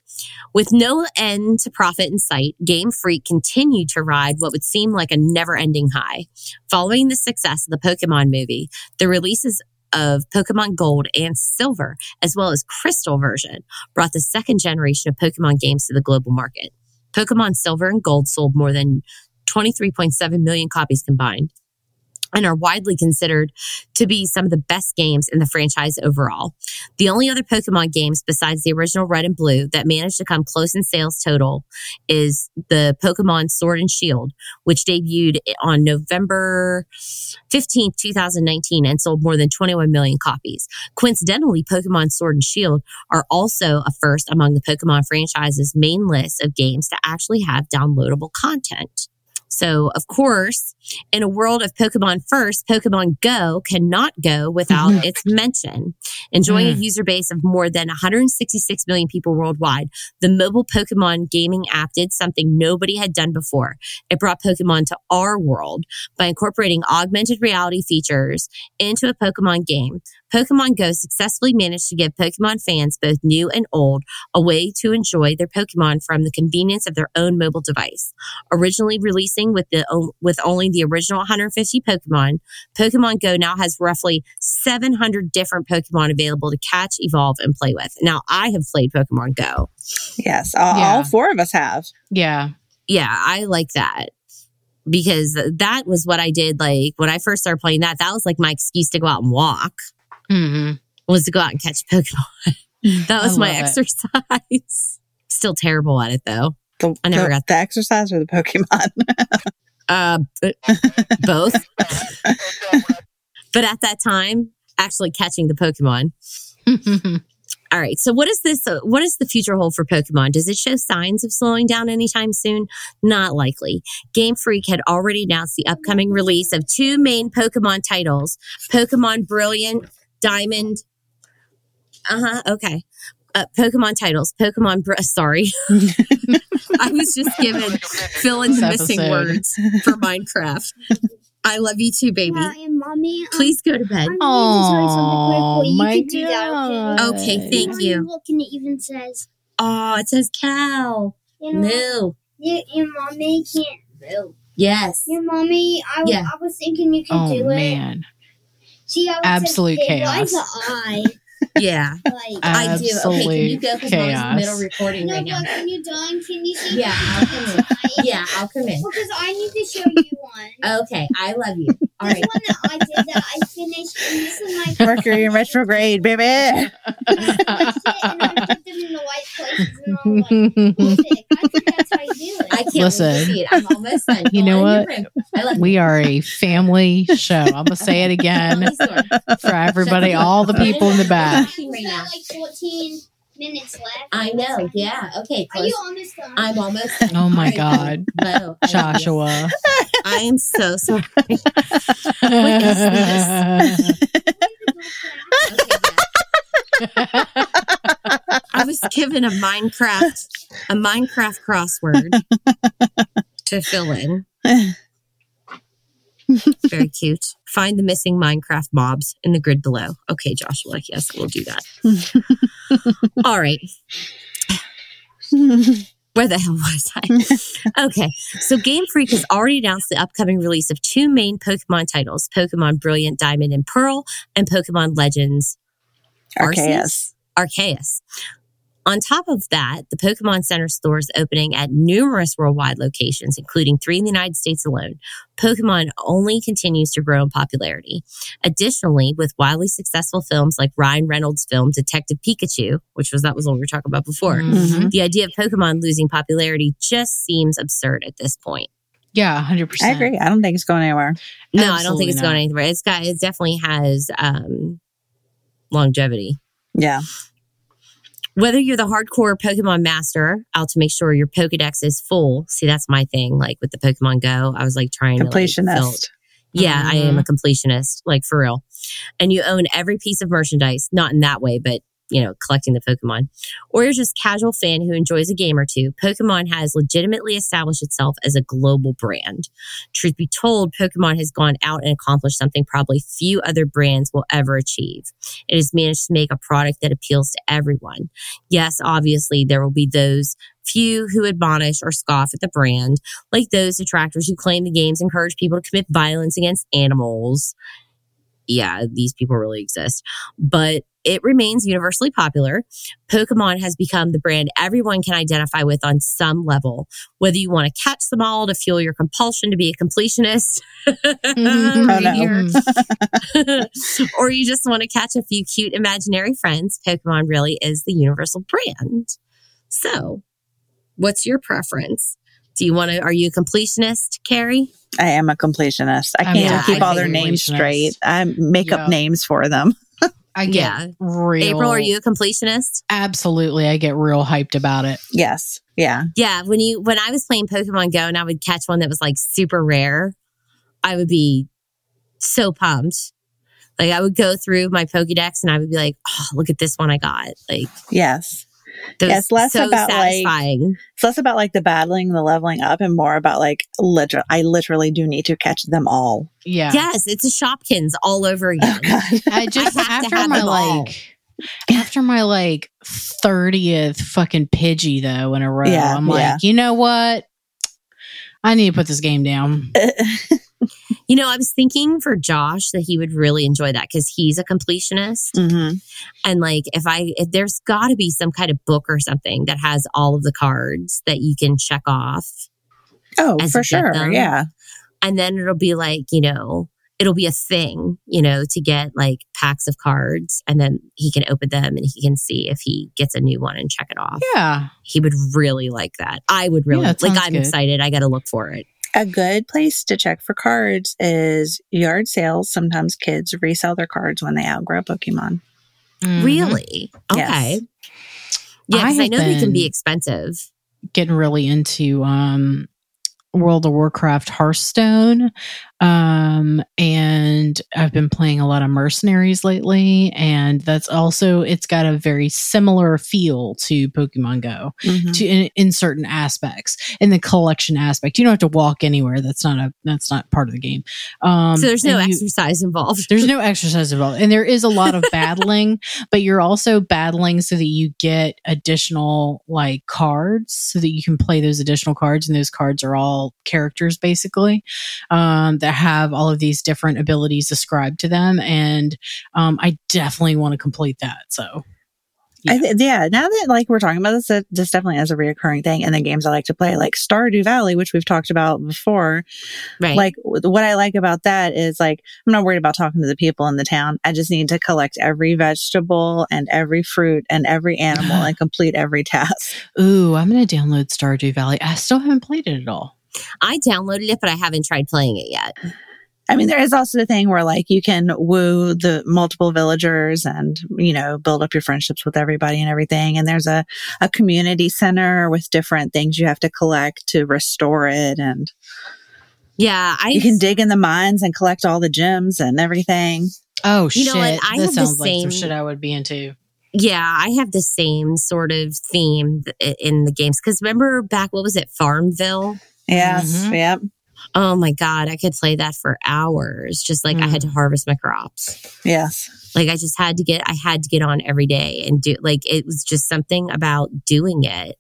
With no end to profit in sight, Game Freak continued to ride what would seem like a never ending high. Following the success of the Pokemon movie, the releases of Pokemon Gold and Silver, as well as Crystal version, brought the second generation of Pokemon games to the global market. Pokemon Silver and Gold sold more than 23.7 million copies combined and are widely considered to be some of the best games in the franchise overall. The only other Pokemon games besides the original Red and Blue that managed to come close in sales total is the Pokemon Sword and Shield, which debuted on November 15th, 2019 and sold more than 21 million copies. Coincidentally, Pokemon Sword and Shield are also a first among the Pokemon franchise's main list of games to actually have downloadable content. So, of course, in a world of Pokemon First, Pokemon Go cannot go without mm-hmm. its mention. Enjoying a mm. user base of more than 166 million people worldwide, the mobile Pokemon gaming app did something nobody had done before. It brought Pokemon to our world by incorporating augmented reality features into a Pokemon game. Pokemon Go successfully managed to give Pokemon fans, both new and old, a way to enjoy their Pokemon from the convenience of their own mobile device. Originally releasing with the with only the original 150 Pokemon, Pokemon Go now has roughly 700 different Pokemon available to catch, evolve, and play with. Now, I have played Pokemon Go. Yes. All, Yeah. all four of us have. Yeah. Yeah, I like that because that was what I did. Like when I first started playing that, that was like my excuse to go out and walk hmm was to go out and catch Pokemon. That was my it. exercise. Still terrible at it though. The, I never the, got- the exercise or the Pokemon. Uh, b- both. But at that time, actually catching the Pokemon. All right. So what is this? Uh, what does the future hold for Pokemon? Does it show signs of slowing down anytime soon? Not likely. Game Freak had already announced the upcoming release of two main Pokemon titles: Pokemon Brilliant Diamond. Uh huh. Okay. Uh, Pokemon titles. Pokemon. Br- sorry, I was just given fill in the This missing episode. words for Minecraft. I love you too, baby. Yeah, and mommy. um, Please go to bed. I'm going to tell you something Oh quick. Well, you my can that, god. Okay, thank you. Look, and it even says, Oh, it says cow. you know, Moo. your, your mommy can't move. Yes. Your mommy, I, w- Yeah. I was thinking you could Oh do it. Oh man. See how it Absolute says, hey, why chaos. the eye? Yeah. Like, I do. Okay, can you Absolute go? Because mom's in the middle chaos. recording no, right now. but when you're done, can you see Yeah, I'll come in. Yeah, I'll come in. Because I need to show you one. Okay, I love you. All right. This one that I did that I finished, and this is my Mercury in retrograde, baby. I finished it, and I put them in the right places, and I'm like, perfect. I think that's how you do it. I can't Listen. wait to see it. I'm almost done. You Go know what? you're right. I love we are a family show. I'm gonna say it again for everybody, all the people in the back. Right now. like 14 minutes left. I know. Yeah. Okay. Are you almost done? I'm almost. done. Oh my God. Bo, I love you. Joshua. I am so sorry. Okay, yeah. I was given a Minecraft a Minecraft crossword to fill in. Very cute. Find the missing Minecraft mobs in the grid below. Okay, Joshua. Yes, we'll do that. All right. Where the hell was I? okay, so Game Freak has already announced the upcoming release of two main Pokemon titles Pokemon Brilliant Diamond and Pearl and Pokemon Legends Arceus. Arceus. On top of that, the Pokemon Center store is opening at numerous worldwide locations, including three in the United States alone. Pokemon only continues to grow in popularity. Additionally, with wildly successful films like Ryan Reynolds' film Detective Pikachu, which was that was what we were talking about before, Mhm. the idea of Pokemon losing popularity just seems absurd at this point. Yeah, hundred percent. I agree. I don't think it's going anywhere. No, I don't think it's not. going anywhere. It's got it definitely has um longevity. Yeah. Whether you're the hardcore Pokemon master out to make sure your Pokedex is full. See, that's my thing. Like with the Pokemon Go, I was like trying to like, fill- Completionist. yeah, I am a mm-hmm. completionist, like for real. And you own every piece of merchandise, not in that way, but you know, collecting the Pokemon. Or you're just casual fan who enjoys a game or two. Pokemon has legitimately established itself as a global brand. Truth be told, Pokemon has gone out and accomplished something probably few other brands will ever achieve. It has managed to make a product that appeals to everyone. Yes, obviously there will be those few who admonish or scoff at the brand, like those detractors who claim the games encourage people to commit violence against animals. Yeah, these people really exist. But it remains universally popular. Pokemon has become the brand everyone can identify with on some level. Whether you want to catch them all to fuel your compulsion to be a completionist, Mhm. right or you just want to catch a few cute imaginary friends, Pokemon really is the universal brand. So, what's your preference? Do you want to, are you a completionist, Carrie? I am a completionist. I can't a even keep all their names straight. I make Yeah. up names for them. I get Yeah. real. April, are you a completionist? Absolutely, I get real hyped about it. Yes. Yeah. Yeah, when you when I was playing Pokemon Go and I would catch one that was like super rare, I would be so pumped. Like I would go through my Pokédex and I would be like, "Oh, look at this one I got!" Like Yes. That Yeah, it's less so about, like. It's less about like the battling, the leveling up, and more about like literal. I literally do need to catch them all. Yeah. yes, it's a Shopkins all over Oh again. God. I just I after my like after my like thirtieth fucking Pidgey though in a row, Yeah, I'm like, yeah. you know what? I need to put this game down. You know, I was thinking for Josh that he would really enjoy that because he's a completionist. hmm And like, if I, if there's got to be some kind of book or something that has all of the cards that you can check off. Oh, for sure. them. Yeah. And then it'll be like, you know, it'll be a thing, you know, to get like packs of cards and then he can open them and he can see if he gets a new one and check it off. Yeah. He would really like that. I would really Yeah, like, I'm good. excited. I got to look for it. A good place to check for cards is yard sales. Sometimes kids resell their cards when they outgrow Pokemon. Mhm. Really? Yes. Okay. Yeah, I I, know they can be expensive. Getting really into um World of Warcraft Hearthstone. Um and I've been playing a lot of mercenaries lately and that's also it's got a very similar feel to Pokemon Go. Mhm. to in, in certain aspects in the collection aspect you don't have to walk anywhere that's not a that's not part of the game um so there's no you- exercise involved. there's no exercise involved and there is a lot of battling but you're also battling so that you get additional like cards so that you can play those additional cards and those cards are all characters basically um, that have all of these different abilities ascribed to them and um, i definitely want to complete that so I th- yeah, now that like we're talking about this, this definitely is a reoccurring thing. And the games I like to play, like Stardew Valley, which we've talked about before. Right. Like what I like about that is like I'm not worried about talking to the people in the town. I just need to collect every vegetable and every fruit and every animal and complete every task. Ooh, I'm going to download Stardew Valley. I still haven't played it at all. I downloaded it, but I haven't tried playing it yet. I mean, there is also the thing where like you can woo the multiple villagers and, you know, build up your friendships with everybody and everything. And there's a, a community center with different things you have to collect to restore it. And Yeah, I you can dig in the mines and collect all the gems and everything. Oh, You shit. know what? I that have the sounds like same- some shit I would be into. Yeah, I have the same sort of theme in the games. Because remember back, what was it, Farmville? Yes. Mhm. Yep. Oh my God, I could play that for hours. Just like I had to harvest my crops. Yes. Like I just had to get, I had to get on every day and do, like, it was just something about doing it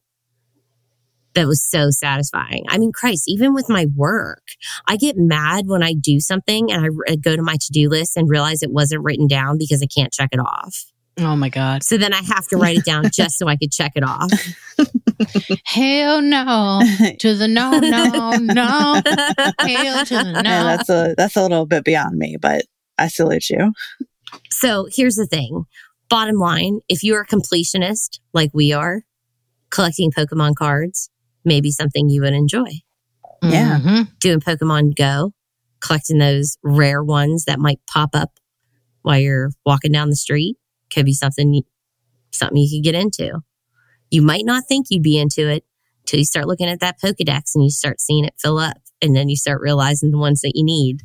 that was so satisfying. I mean, Christ, even with my work, I get mad when I do something and I go to my to do list and realize it wasn't written down because I can't check it off. Oh my God. So then I have to write it down just so I could check it off. Hell no. To the no, no, no. Hell to the no. Yeah, that's a that's a little bit beyond me, but I salute you. So here's the thing. Bottom line, if you're a completionist like we are, collecting Pokemon cards may be something you would enjoy. Yeah. Mhm. Doing Pokemon Go, collecting those rare ones that might pop up while you're walking down the street could be something something you could get into. You might not think you'd be into it till you start looking at that Pokedex and you start seeing it fill up and then you start realizing the ones that you need.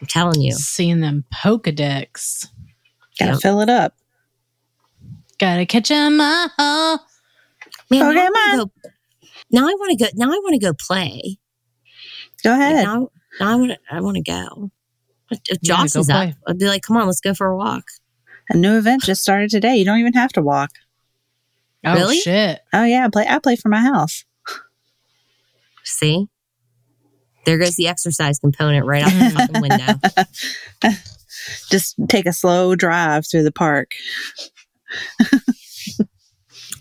I'm telling you. Seeing them Pokedex. Gotta Yep. fill it up. Gotta catch 'em all. Man, now I wanna go- Now I want to go. Now I want to go play. Go Like, ahead. now, now I want to. I want to go. If Josh go is up, play. I'd be like, "Come on, let's go for a walk." A new event just started today. You don't even have to walk. Oh, Really? shit. Oh yeah, I play I play from my house. See, there goes the exercise component right out the fucking window. Just take a slow drive through the park.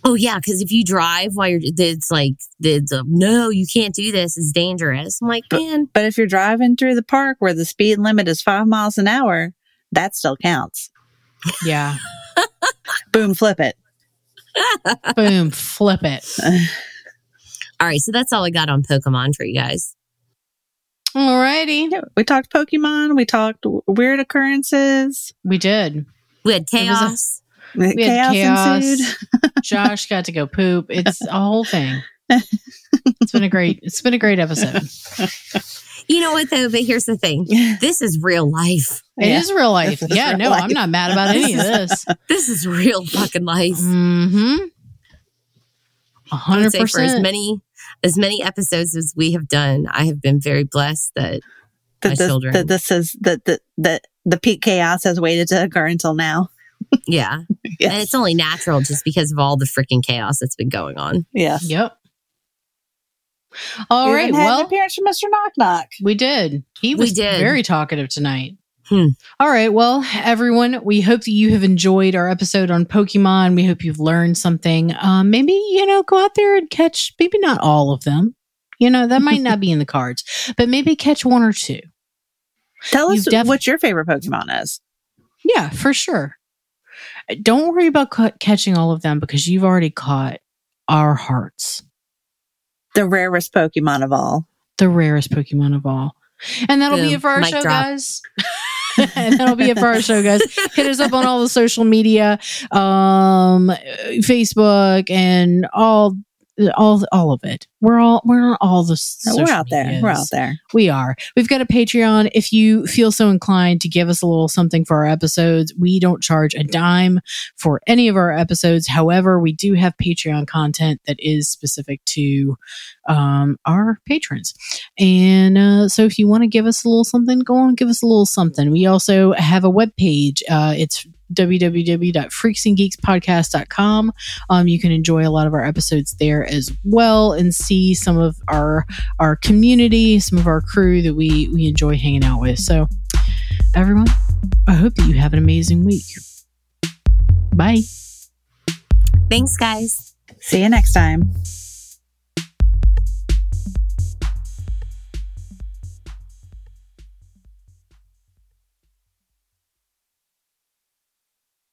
Oh yeah, because if you drive while you're, it's like it's a, no, you can't do this. It's dangerous. I'm like, man, But if you're driving through the park where the speed limit is five miles an hour, that still counts. Yeah. Boom, flip it. Boom. Flip it. all right. So that's all I got on Pokemon for you guys. Alrighty. Yeah, we talked Pokemon. We talked weird occurrences. We did. We had It was a- chaos. We had chaos, chaos. ensued. Josh got to go poop. It's a whole thing. It's been a great. It's been a great episode. You know what though? But here's the thing. This is real life. It is Yeah. real life. This Yeah, real no, life. I'm not mad about any of this. This is real fucking life. Mm-hmm. A I hundred would say for as many as many episodes as we have done, I have been very blessed that my this, children. that this is that the that the peak chaos has waited to occur until now. yeah, and it's only natural just because of all the freaking chaos that's been going on. Yeah. Yep. All We right. even had an Well, appearance from Mr. Knock Knock. we did. He We was did. very talkative tonight. Hmm. All right. Well, everyone, we hope that you have enjoyed our episode on Pokemon. We hope you've learned something. Um, maybe, you know, go out there and catch, maybe not all of them. You know, that might not be in the cards, but maybe catch one or two. Tell us You've def- what your favorite Pokemon is. Yeah, for sure. Don't worry about ca- catching all of them because you've already caught our hearts, The rarest Pokemon of all. the rarest Pokemon of all. And that'll be it for our Mic show, drop. guys. and that'll be it for our show, guys. Hit us up on all the social media, um, Facebook, and all, all, all of it. We're all we're on all the. We're out there. We're out there. We are. We've got a Patreon. If you feel so inclined to give us a little something for our episodes, we don't charge a dime for any of our episodes. However, we do have Patreon content that is specific to um, our patrons. And uh, so if you want to give us a little something, go on, give us a little something. We also have a webpage. Uh, it's www.freaksandgeekspodcast.com. Um, you can enjoy a lot of our episodes there as well and see some of our our community, some of our crew that we we enjoy hanging out with. So, everyone, I hope that you have an amazing week. Bye. Thanks, guys. See you next time.